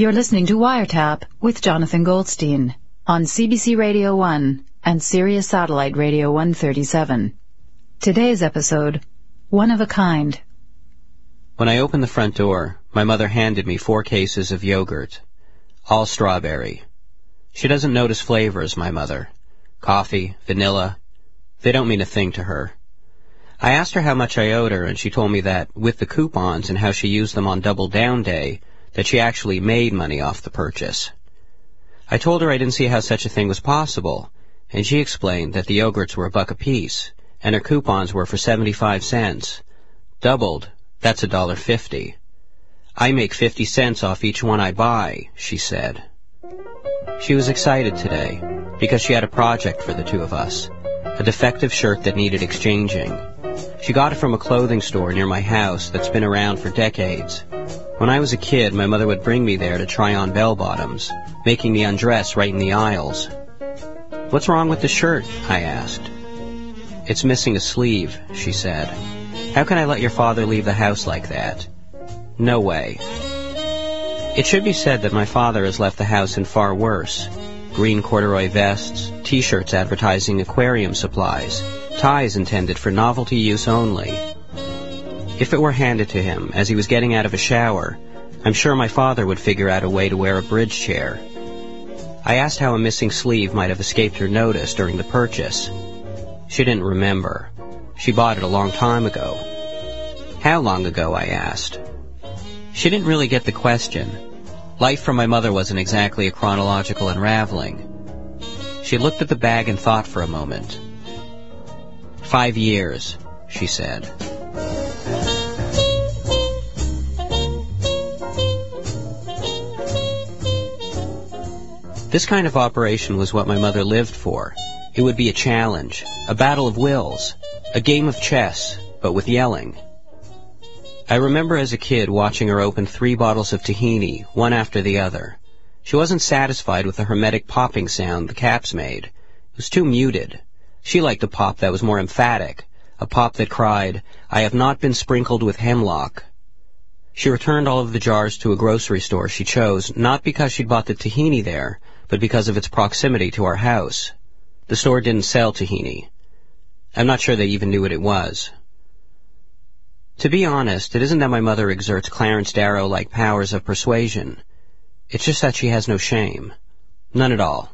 You're listening to Wiretap with Jonathan Goldstein on CBC Radio 1 and Sirius Satellite Radio 137. Today's episode, One of a Kind. When I opened the front door, my mother handed me four cases of yogurt, all strawberry. She doesn't notice flavors, my mother. Coffee, vanilla, they don't mean a thing to her. I asked her how much I owed her, and she told me that, with the coupons and how she used them on Double Down Day, that she actually made money off the purchase. I told her I didn't see how such a thing was possible, and she explained that the yogurts were a buck apiece, and her coupons were for 75 cents. Doubled, that's a dollar fifty. I make 50 cents off each one I buy, she said. She was excited today, because she had a project for the two of us, a defective shirt that needed exchanging. She got it from a clothing store near my house that's been around for decades. When I was a kid, my mother would bring me there to try on bell-bottoms, making me undress right in the aisles. What's wrong with the shirt? I asked. It's missing a sleeve, she said. How can I let your father leave the house like that? No way. It should be said that my father has left the house in far worse. Green corduroy vests, t-shirts advertising aquarium supplies, ties intended for novelty use only. If it were handed to him as he was getting out of a shower, I'm sure my father would figure out a way to wear a bridge chair. I asked how a missing sleeve might have escaped her notice during the purchase. She didn't remember. She bought it a long time ago. How long ago, I asked. She didn't really get the question. Life for my mother wasn't exactly a chronological unraveling. She looked at the bag and thought for a moment. Five years, she said. This kind of operation was what my mother lived for. It would be a challenge, a battle of wills, a game of chess, but with yelling. I remember as a kid watching her open three bottles of tahini, one after the other. She wasn't satisfied with the hermetic popping sound the caps made. It was too muted. She liked a pop that was more emphatic, a pop that cried, I have not been sprinkled with hemlock. She returned all of the jars to a grocery store she chose, not because she'd bought the tahini there, but because of its proximity to our house. The store didn't sell tahini. I'm not sure they even knew what it was. To be honest, it isn't that my mother exerts Clarence Darrow-like powers of persuasion. It's just that she has no shame. None at all.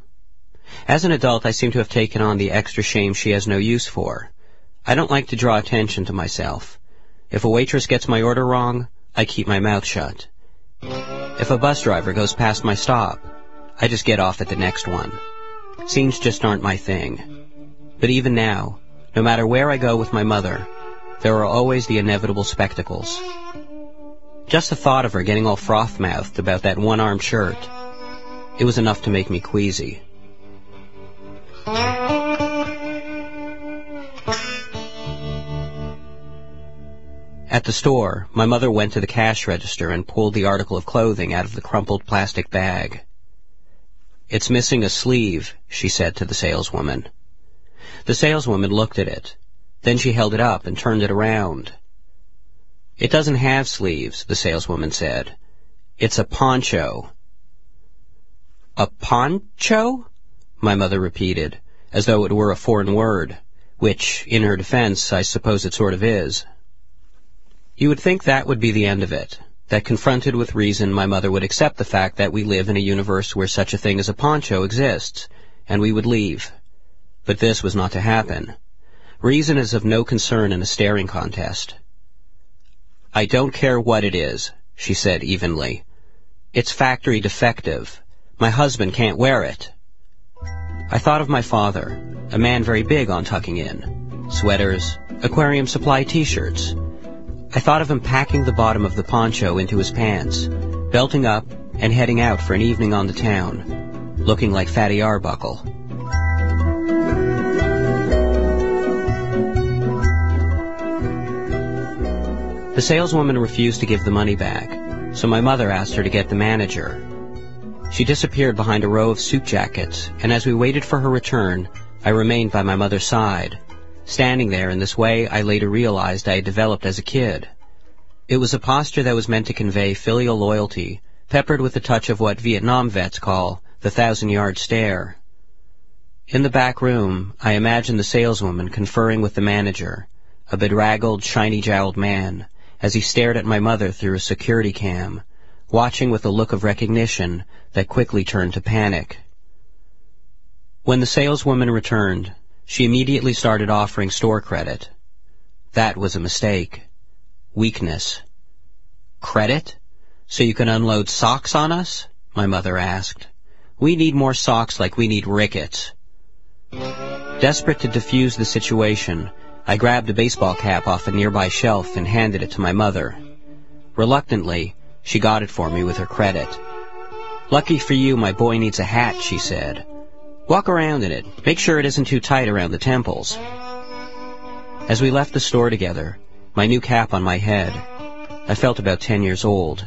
As an adult, I seem to have taken on the extra shame she has no use for. I don't like to draw attention to myself. If a waitress gets my order wrong, I keep my mouth shut. If a bus driver goes past my stop, I just get off at the next one. Scenes just aren't my thing. But even now, no matter where I go with my mother, there are always the inevitable spectacles. Just the thought of her getting all froth-mouthed about that one-armed shirt, it was enough to make me queasy. At the store, my mother went to the cash register and pulled the article of clothing out of the crumpled plastic bag. It's missing a sleeve, she said to the saleswoman. The saleswoman looked at it. Then she held it up and turned it around. It doesn't have sleeves, the saleswoman said. It's a poncho. A poncho? My mother repeated, as though it were a foreign word, which, in her defense, I suppose it sort of is. You would think that would be the end of it, that confronted with reason my mother would accept the fact that we live in a universe where such a thing as a poncho exists, and we would leave. But this was not to happen. Reason is of no concern in a staring contest. I don't care what it is, she said evenly. It's factory defective. My husband can't wear it. I thought of my father, a man very big on tucking in. Sweaters, aquarium supply t-shirts, I thought of him packing the bottom of the poncho into his pants, belting up, and heading out for an evening on the town, looking like Fatty Arbuckle. The saleswoman refused to give the money back, so my mother asked her to get the manager. She disappeared behind a row of suit jackets, and as we waited for her return, I remained by my mother's side, Standing there in this way, I later realized I had developed as a kid. It was a posture that was meant to convey filial loyalty peppered with a touch of what Vietnam vets call the thousand-yard stare. In the back room, I imagined the saleswoman conferring with the manager, a bedraggled, shiny-jowled man, as he stared at my mother through a security cam, watching with a look of recognition that quickly turned to panic. When the saleswoman returned, she immediately started offering store credit. That was a mistake. Weakness. Credit? So you can unload socks on us? My mother asked. We need more socks like we need rickets. Desperate to defuse the situation, I grabbed a baseball cap off a nearby shelf and handed it to my mother. Reluctantly, she got it for me with her credit. Lucky for you, my boy needs a hat, she said. Walk around in it. Make sure it isn't too tight around the temples. As we left the store together, my new cap on my head, I felt about ten years old.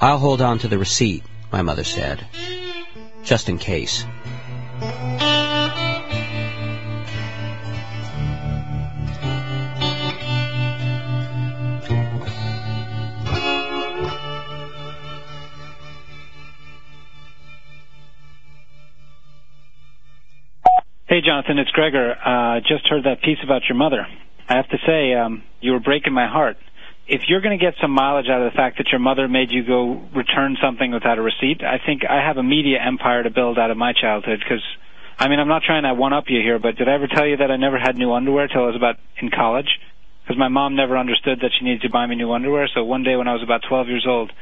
I'll hold on to the receipt, my mother said. Just in case. Hey, Jonathan, it's Gregor. Uh, just heard that piece about your mother. I have to say, um, you were breaking my heart. If you're going to get some mileage out of the fact that your mother made you go return something without a receipt, I think I have a media empire to build out of my childhood because, I mean, I'm not trying to one up you here, but did I ever tell you that I never had new underwear till I was about in college? Because my mom never understood that she needed to buy me new underwear. So one day when I was about 12 years old,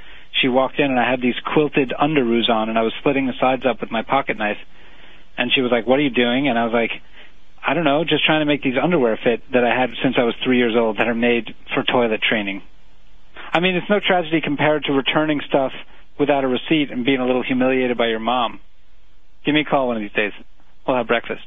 she walked in and I had these quilted underoos on and I was slitting the sides up with my pocket knife and she was like, "What are you doing?" And I was like, "I don't know, just trying to make these underwear fit that I had since I was three years old that are made for toilet training." I mean, it's no tragedy compared to returning stuff without a receipt and being a little humiliated by your mom. Give me a call one of these days. We'll have breakfast.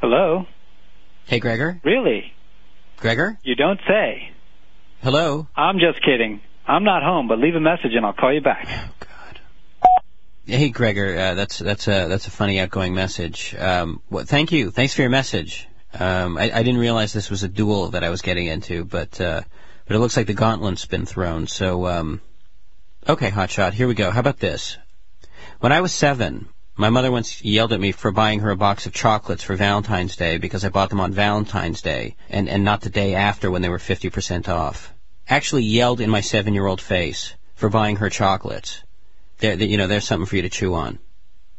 Hello? Hey, Gregor? Really? Gregor? You don't say. Hello? I'm just kidding. I'm not home, but leave a message and I'll call you back. Oh, God. Hey, Gregor, uh, that's that's a that's a funny outgoing message. Um, well, thank you. Thanks for your message. Um, I, I didn't realize this was a duel that I was getting into, but uh, but it looks like the gauntlet's been thrown. So, um, okay, hotshot, here we go. How about this? When I was seven, my mother once yelled at me for buying her a box of chocolates for Valentine's Day because I bought them on Valentine's Day and, and not the day after when they were 50% off. Actually yelled in my seven-year-old face for buying her chocolates. There, you know, there's something for you to chew on.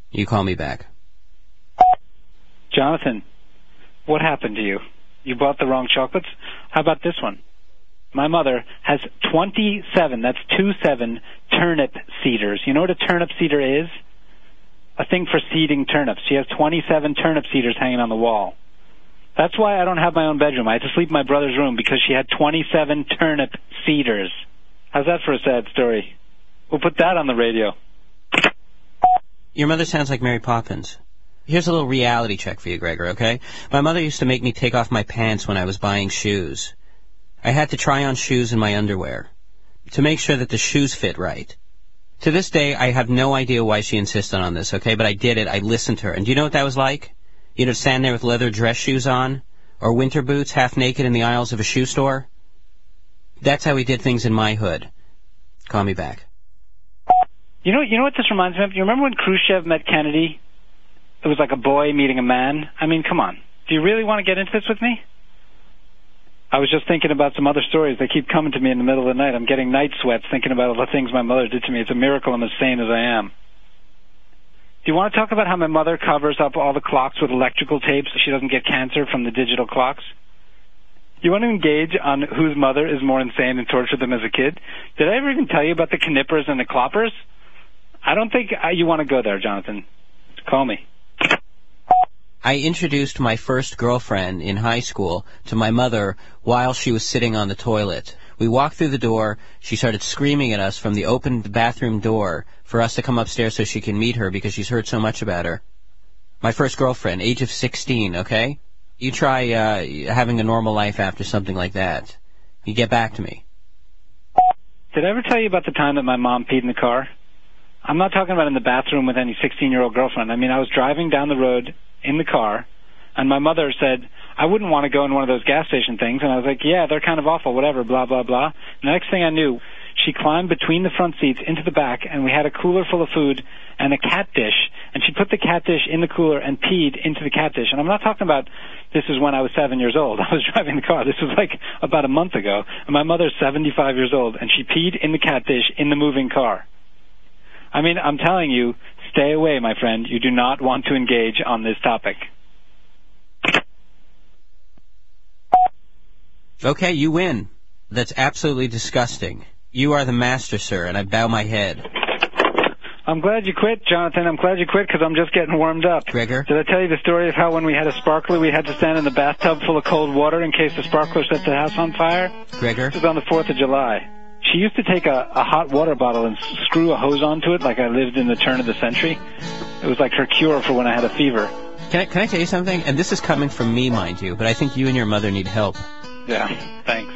You call me back. Jonathan, what happened to you? You bought the wrong chocolates? How about this one? My mother has 27, that's two seven, turnip seeders. You know what a turnip seeder is? A thing for seeding turnips. She has 27 turnip seeders hanging on the wall. That's why I don't have my own bedroom. I had to sleep in my brother's room because she had 27 turnip seeders. How's that for a sad story? We'll put that on the radio. Your mother sounds like Mary Poppins. Here's a little reality check for you, Gregor, okay? My mother used to make me take off my pants when I was buying shoes. I had to try on shoes in my underwear to make sure that the shoes fit right. To this day, I have no idea why she insisted on this, okay? But I did it. I listened to her. And do you know what that was like? You know, stand there with leather dress shoes on? Or winter boots, half naked in the aisles of a shoe store? That's how we did things in my hood. Call me back. You know, you know what this reminds me of? You remember when Khrushchev met Kennedy? It was like a boy meeting a man. I mean, come on. Do you really want to get into this with me? I was just thinking about some other stories. They keep coming to me in the middle of the night. I'm getting night sweats thinking about all the things my mother did to me. It's a miracle I'm as sane as I am. Do you want to talk about how my mother covers up all the clocks with electrical tape so she doesn't get cancer from the digital clocks? You want to engage on whose mother is more insane and tortured them as a kid? Did I ever even tell you about the knippers and the cloppers? I don't think you want to go there, Jonathan. Call me. I introduced my first girlfriend in high school to my mother while she was sitting on the toilet. We walked through the door. She started screaming at us from the open bathroom door for us to come upstairs so she can meet her because she's heard so much about her. My first girlfriend, age of 16, okay? You try uh, having a normal life after something like that. You get back to me. Did I ever tell you about the time that my mom peed in the car? I'm not talking about in the bathroom with any 16 year old girlfriend. I mean, I was driving down the road in the car. And my mother said, I wouldn't want to go in one of those gas station things. And I was like, yeah, they're kind of awful, whatever, blah, blah, blah. And the next thing I knew, she climbed between the front seats into the back, and we had a cooler full of food and a cat dish. And she put the cat dish in the cooler and peed into the cat dish. And I'm not talking about this is when I was seven years old. I was driving the car. This was like about a month ago. And my mother's 75 years old, and she peed in the cat dish in the moving car. I mean, I'm telling you, stay away, my friend. You do not want to engage on this topic. Okay, you win. That's absolutely disgusting. You are the master, sir, and I bow my head. I'm glad you quit, Jonathan. I'm glad you quit because I'm just getting warmed up. Gregor? Did I tell you the story of how when we had a sparkler, we had to stand in the bathtub full of cold water in case the sparkler set the house on fire? Gregor? This was on the 4th of July. She used to take a, a hot water bottle and screw a hose onto it like I lived in the turn of the century. It was like her cure for when I had a fever. Can I, can I tell you something? And this is coming from me, mind you, but I think you and your mother need help. Yeah, thanks.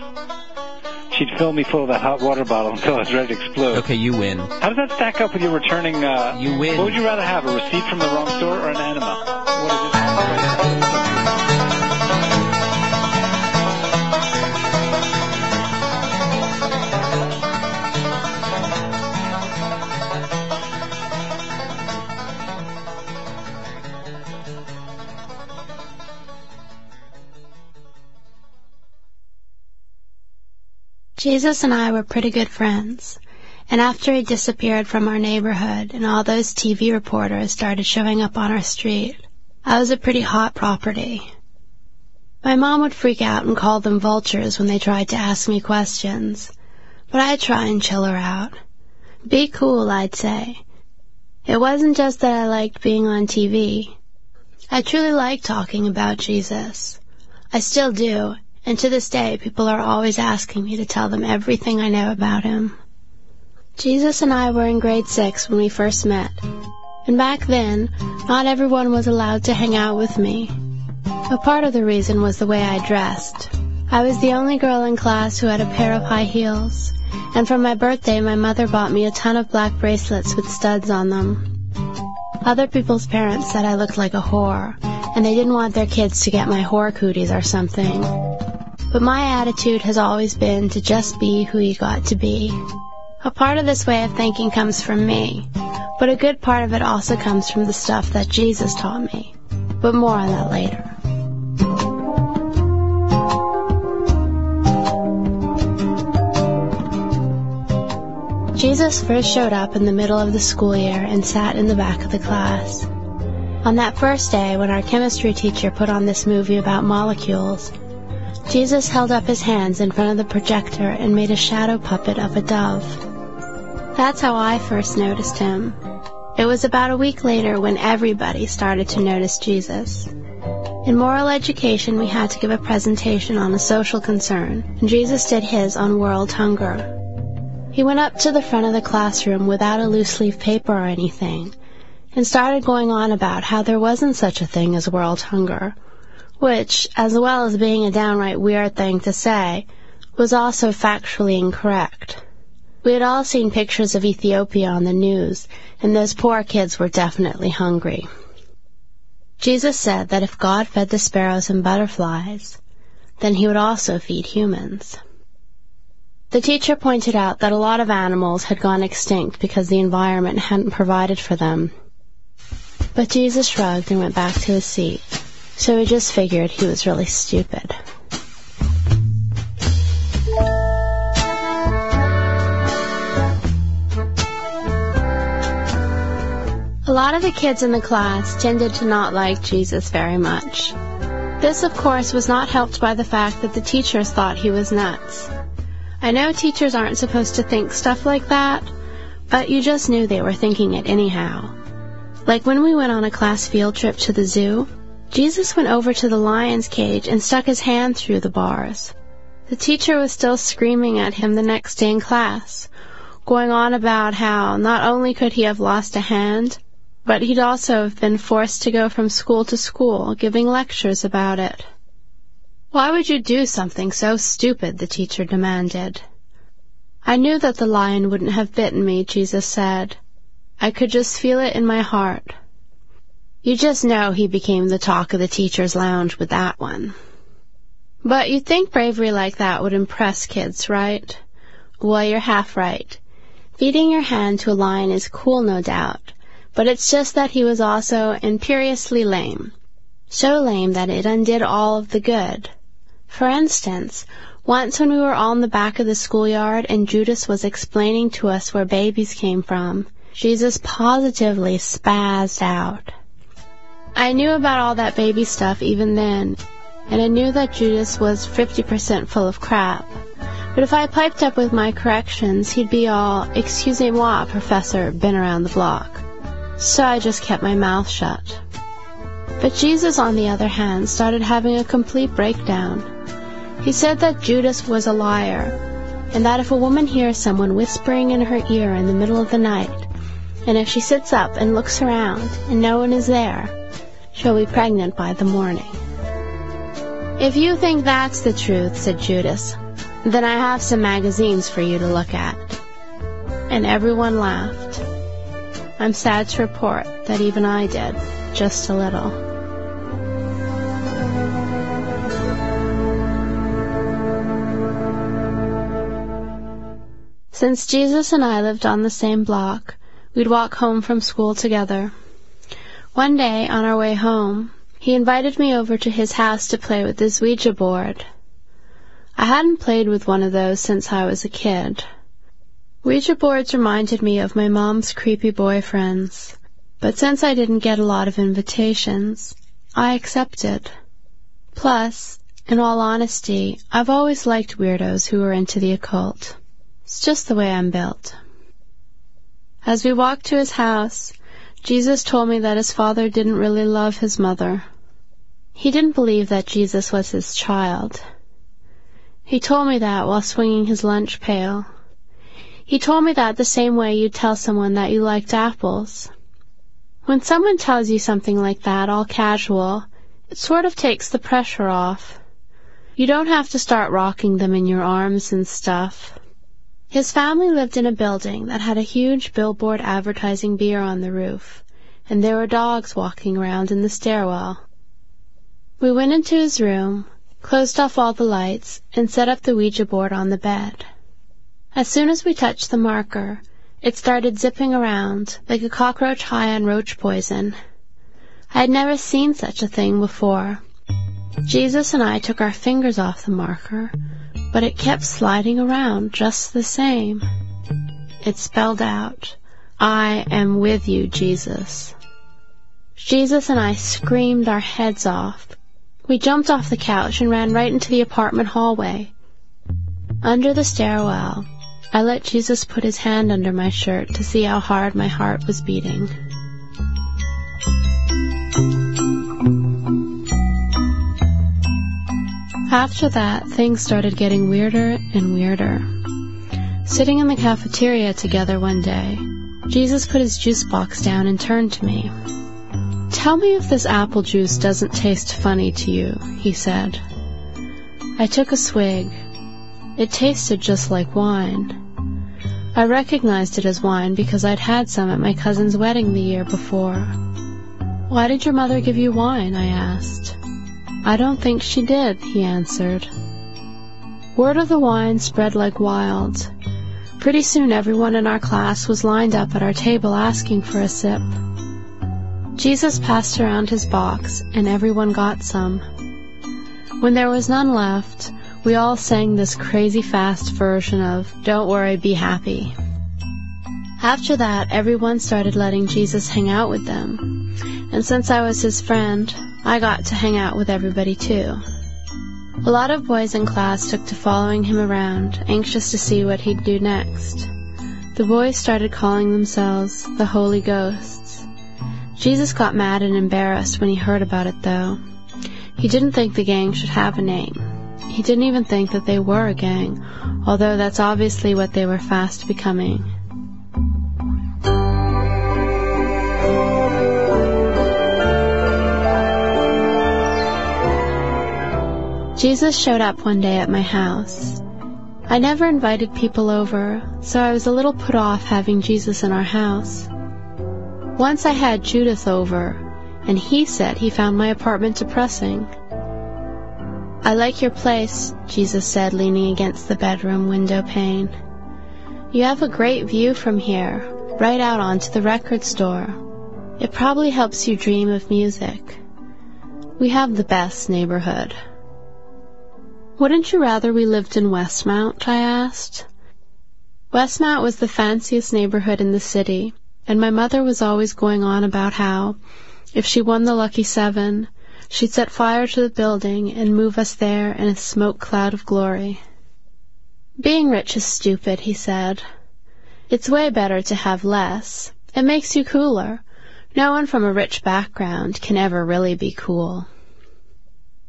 She'd fill me full of that hot water bottle until I was ready to explode. Okay, you win. How does that stack up with your returning, uh... You win. What would you rather have, a receipt from the wrong store or an enema? What is it? Jesus and I were pretty good friends, and after he disappeared from our neighborhood and all those TV reporters started showing up on our street, I was a pretty hot property. My mom would freak out and call them vultures when they tried to ask me questions, but I'd try and chill her out. Be cool, I'd say. It wasn't just that I liked being on TV. I truly liked talking about Jesus. I still do, and to this day people are always asking me to tell them everything I know about him. Jesus and I were in grade six when we first met, and back then, not everyone was allowed to hang out with me. A part of the reason was the way I dressed. I was the only girl in class who had a pair of high heels, and for my birthday my mother bought me a ton of black bracelets with studs on them. Other people's parents said I looked like a whore, and they didn't want their kids to get my whore cooties or something. But my attitude has always been to just be who you got to be. A part of this way of thinking comes from me, but a good part of it also comes from the stuff that Jesus taught me. But more on that later. Jesus first showed up in the middle of the school year and sat in the back of the class. On that first day, when our chemistry teacher put on this movie about molecules, Jesus held up his hands in front of the projector and made a shadow puppet of a dove. That's how I first noticed him. It was about a week later when everybody started to notice Jesus. In moral education, we had to give a presentation on a social concern, and Jesus did his on world hunger. He went up to the front of the classroom without a loose leaf paper or anything, and started going on about how there wasn't such a thing as world hunger, which, as well as being a downright weird thing to say, was also factually incorrect. We had all seen pictures of Ethiopia on the news, and those poor kids were definitely hungry. Jesus said that if God fed the sparrows and butterflies, then he would also feed humans. The teacher pointed out that a lot of animals had gone extinct because the environment hadn't provided for them. But Jesus shrugged and went back to his seat, so we just figured he was really stupid. A lot of the kids in the class tended to not like Jesus very much. This, of course, was not helped by the fact that the teachers thought he was nuts. I know teachers aren't supposed to think stuff like that, but you just knew they were thinking it anyhow. Like when we went on a class field trip to the zoo, Jesus went over to the lion's cage and stuck his hand through the bars. The teacher was still screaming at him the next day in class, going on about how not only could he have lost a hand, but he'd also have been forced to go from school to school giving lectures about it. Why would you do something so stupid? the teacher demanded. I knew that the lion wouldn't have bitten me, Jesus said. I could just feel it in my heart. You just know he became the talk of the teacher's lounge with that one. But you'd think bravery like that would impress kids, right? Well, you're half right. Feeding your hand to a lion is cool, no doubt, but it's just that he was also imperiously lame. So lame that it undid all of the good. For instance, once when we were all in the back of the schoolyard and Judas was explaining to us where babies came from, Jesus positively spazzed out. I knew about all that baby stuff even then, and I knew that Judas was 50% full of crap. But if I piped up with my corrections, he'd be all, excusez-moi, professor, been around the block. So I just kept my mouth shut. But Jesus, on the other hand, started having a complete breakdown. He said that Judas was a liar, and that if a woman hears someone whispering in her ear in the middle of the night, and if she sits up and looks around and no one is there, she'll be pregnant by the morning. If you think that's the truth, said Judas, then I have some magazines for you to look at. And everyone laughed. I'm sad to report that even I did, just a little. Since Jesus and I lived on the same block, we'd walk home from school together. One day, on our way home, he invited me over to his house to play with his Ouija board. I hadn't played with one of those since I was a kid. Ouija boards reminded me of my mom's creepy boyfriends, but since I didn't get a lot of invitations, I accepted. Plus, in all honesty, I've always liked weirdos who are into the occult. It's just the way I'm built. As we walked to his house, Jesus told me that his father didn't really love his mother. He didn't believe that Jesus was his child. He told me that while swinging his lunch pail. He told me that the same way you'd tell someone that you liked apples. When someone tells you something like that, all casual, it sort of takes the pressure off. You don't have to start rocking them in your arms and stuff. His family lived in a building that had a huge billboard advertising beer on the roof, and there were dogs walking around in the stairwell. We went into his room, closed off all the lights, and set up the Ouija board on the bed. As soon as we touched the marker, it started zipping around like a cockroach high on roach poison. I had never seen such a thing before. Jesus and I took our fingers off the marker, but it kept sliding around just the same. It spelled out, I am with you, Jesus. Jesus and I screamed our heads off. We jumped off the couch and ran right into the apartment hallway. Under the stairwell, I let Jesus put his hand under my shirt to see how hard my heart was beating. After that, things started getting weirder and weirder. Sitting in the cafeteria together one day, Jesus put his juice box down and turned to me. Tell me if this apple juice doesn't taste funny to you, he said. I took a swig. It tasted just like wine. I recognized it as wine because I'd had some at my cousin's wedding the year before. Why did your mother give you wine? I asked. I don't think she did, he answered. Word of the wine spread like wild. Pretty soon everyone in our class was lined up at our table asking for a sip. Jesus passed around his box, and everyone got some. When there was none left, we all sang this crazy fast version of Don't Worry, Be Happy. After that, everyone started letting Jesus hang out with them. And since I was his friend, I got to hang out with everybody too. A lot of boys in class took to following him around, anxious to see what he'd do next. The boys started calling themselves the Holy Ghosts. Jesus got mad and embarrassed when he heard about it though. He didn't think the gang should have a name. He didn't even think that they were a gang, although that's obviously what they were fast becoming. Jesus showed up one day at my house. I never invited people over, so I was a little put off having Jesus in our house. Once I had Judas over, and he said he found my apartment depressing. I like your place, Jesus said, leaning against the bedroom window pane. You have a great view from here, right out onto the record store. It probably helps you dream of music. We have the best neighborhood. Wouldn't you rather we lived in Westmount? I asked. Westmount was the fanciest neighborhood in the city, and my mother was always going on about how, if she won the lucky seven, she'd set fire to the building and move us there in a smoke cloud of glory. Being rich is stupid, he said. It's way better to have less. It makes you cooler. No one from a rich background can ever really be cool.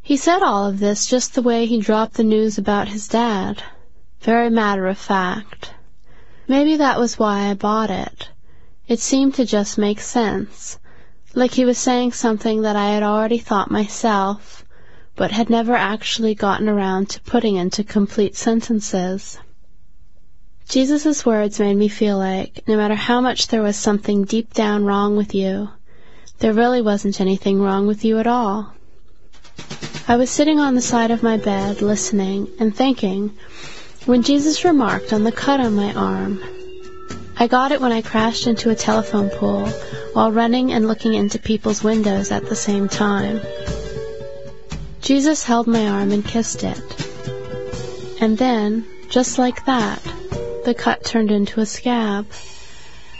He said all of this just the way he dropped the news about his dad. Very matter of fact. Maybe that was why I bought it. It seemed to just make sense. Like he was saying something that I had already thought myself, but had never actually gotten around to putting into complete sentences. Jesus' words made me feel like, no matter how much there was something deep down wrong with you, there really wasn't anything wrong with you at all. I was sitting on the side of my bed, listening and thinking, when Jesus remarked on the cut on my arm. I got it when I crashed into a telephone pole while running and looking into people's windows at the same time. Jesus held my arm and kissed it. And then, just like that, the cut turned into a scab.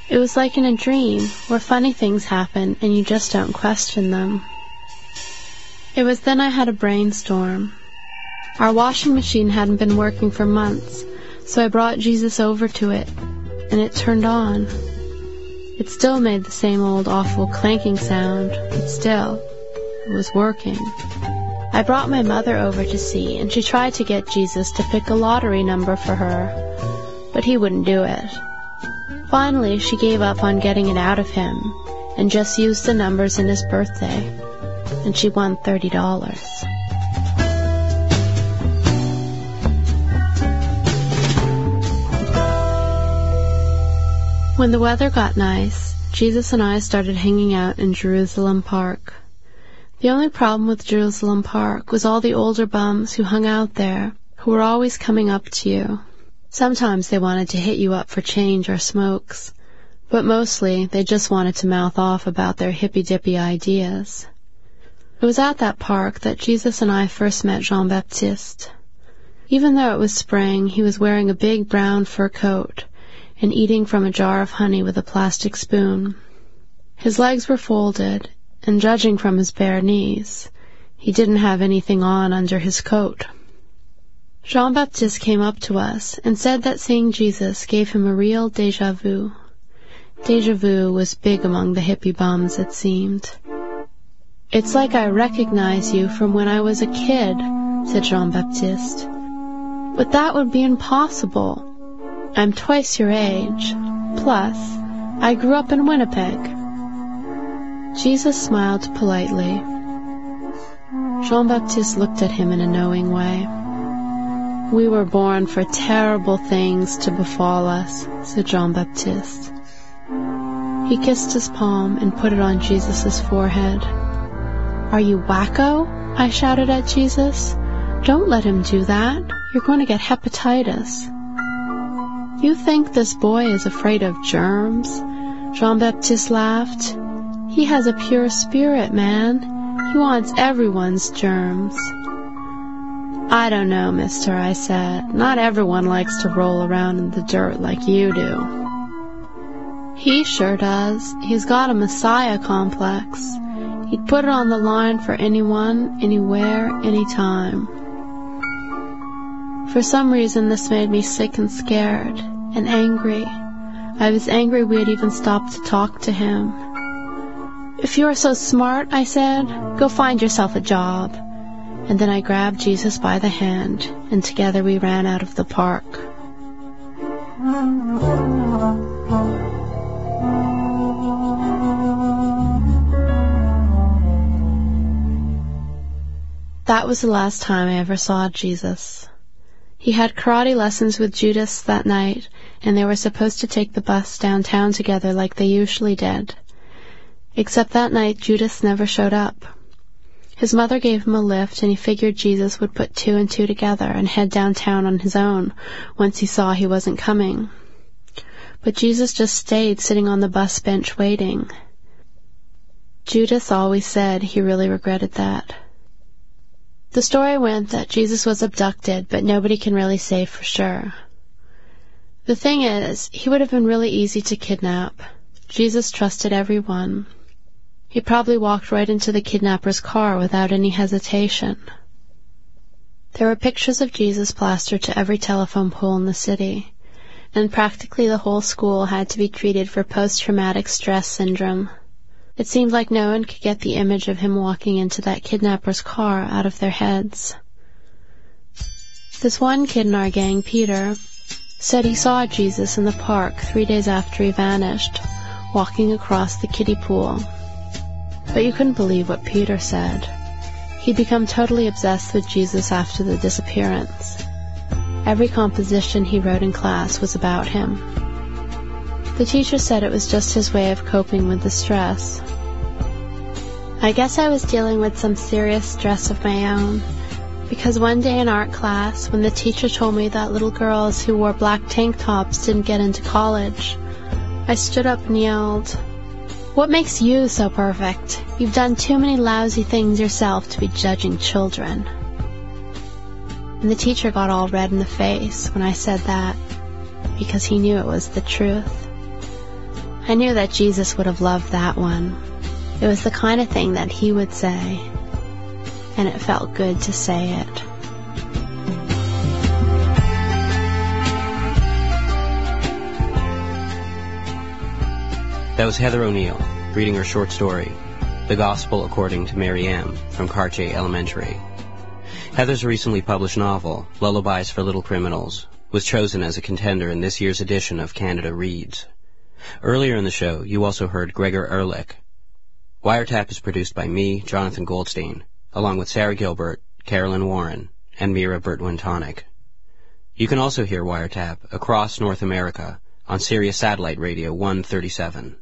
It was like in a dream where funny things happen and you just don't question them. It was then I had a brainstorm. Our washing machine hadn't been working for months, so I brought Jesus over to it, and it turned on. It still made the same old awful clanking sound, but still, it was working. I brought my mother over to see, and she tried to get Jesus to pick a lottery number for her, but he wouldn't do it. Finally, she gave up on getting it out of him, and just used the numbers in his birthday and she won $30. When the weather got nice, Jesus and I started hanging out in Jerusalem Park. The only problem with Jerusalem Park was all the older bums who hung out there, who were always coming up to you. Sometimes they wanted to hit you up for change or smokes, but mostly they just wanted to mouth off about their hippy-dippy ideas. It was at that park that Jesus and I first met Jean Baptiste. Even though it was spring, he was wearing a big brown fur coat and eating from a jar of honey with a plastic spoon. His legs were folded, and judging from his bare knees, he didn't have anything on under his coat. Jean Baptiste came up to us and said that seeing Jesus gave him a real deja vu. Deja vu was big among the hippie bums, it seemed. It's like I recognize you from when I was a kid, said Jean-Baptiste. But that would be impossible. I'm twice your age. Plus, I grew up in Winnipeg. Jesus smiled politely. Jean-Baptiste looked at him in a knowing way. We were born for terrible things to befall us, said Jean-Baptiste. He kissed his palm and put it on Jesus' forehead. Are you wacko? I shouted at Jesus. Don't let him do that. You're going to get hepatitis. You think this boy is afraid of germs? Jean-Baptiste laughed. He has a pure spirit, man. He wants everyone's germs. I don't know, mister, I said. Not everyone likes to roll around in the dirt like you do. He sure does. He's got a messiah complex. He'd put it on the line for anyone, anywhere, anytime. For some reason, this made me sick and scared and angry. I was angry we had even stopped to talk to him. If you are so smart, I said, go find yourself a job. And then I grabbed Jesus by the hand, and together we ran out of the park. That was the last time I ever saw Jesus. He had karate lessons with Judas that night, and they were supposed to take the bus downtown together like they usually did. Except that night Judas never showed up. His mother gave him a lift and he figured Jesus would put two and two together and head downtown on his own once he saw he wasn't coming. But Jesus just stayed sitting on the bus bench waiting. Judas always said he really regretted that. The story went that Jesus was abducted, but nobody can really say for sure. The thing is, he would have been really easy to kidnap. Jesus trusted everyone. He probably walked right into the kidnapper's car without any hesitation. There were pictures of Jesus plastered to every telephone pole in the city, and practically the whole school had to be treated for post-traumatic stress syndrome. It seemed like no one could get the image of him walking into that kidnapper's car out of their heads. This one kid in our gang, Peter, said he saw Jesus in the park three days after he vanished, walking across the kiddie pool. But you couldn't believe what Peter said. He'd become totally obsessed with Jesus after the disappearance. Every composition he wrote in class was about him. The teacher said it was just his way of coping with the stress. I guess I was dealing with some serious stress of my own, because one day in art class, when the teacher told me that little girls who wore black tank tops didn't get into college, I stood up and yelled, What makes you so perfect? You've done too many lousy things yourself to be judging children. And the teacher got all red in the face when I said that, because he knew it was the truth. I knew that Jesus would have loved that one. It was the kind of thing that he would say, and it felt good to say it. That was Heather O'Neill reading her short story, The Gospel According to Mary M. from Cartier Elementary. Heather's recently published novel, Lullabies for Little Criminals, was chosen as a contender in this year's edition of Canada Reads. Earlier in the show, you also heard Gregor Ehrlich. Wiretap is produced by me, Jonathan Goldstein, along with Sarah Gilbert, Carolyn Warren, and Mira Burtwin You can also hear Wiretap across North America on Sirius Satellite Radio 137.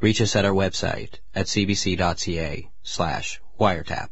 Reach us at our website at cbc.ca slash wiretap.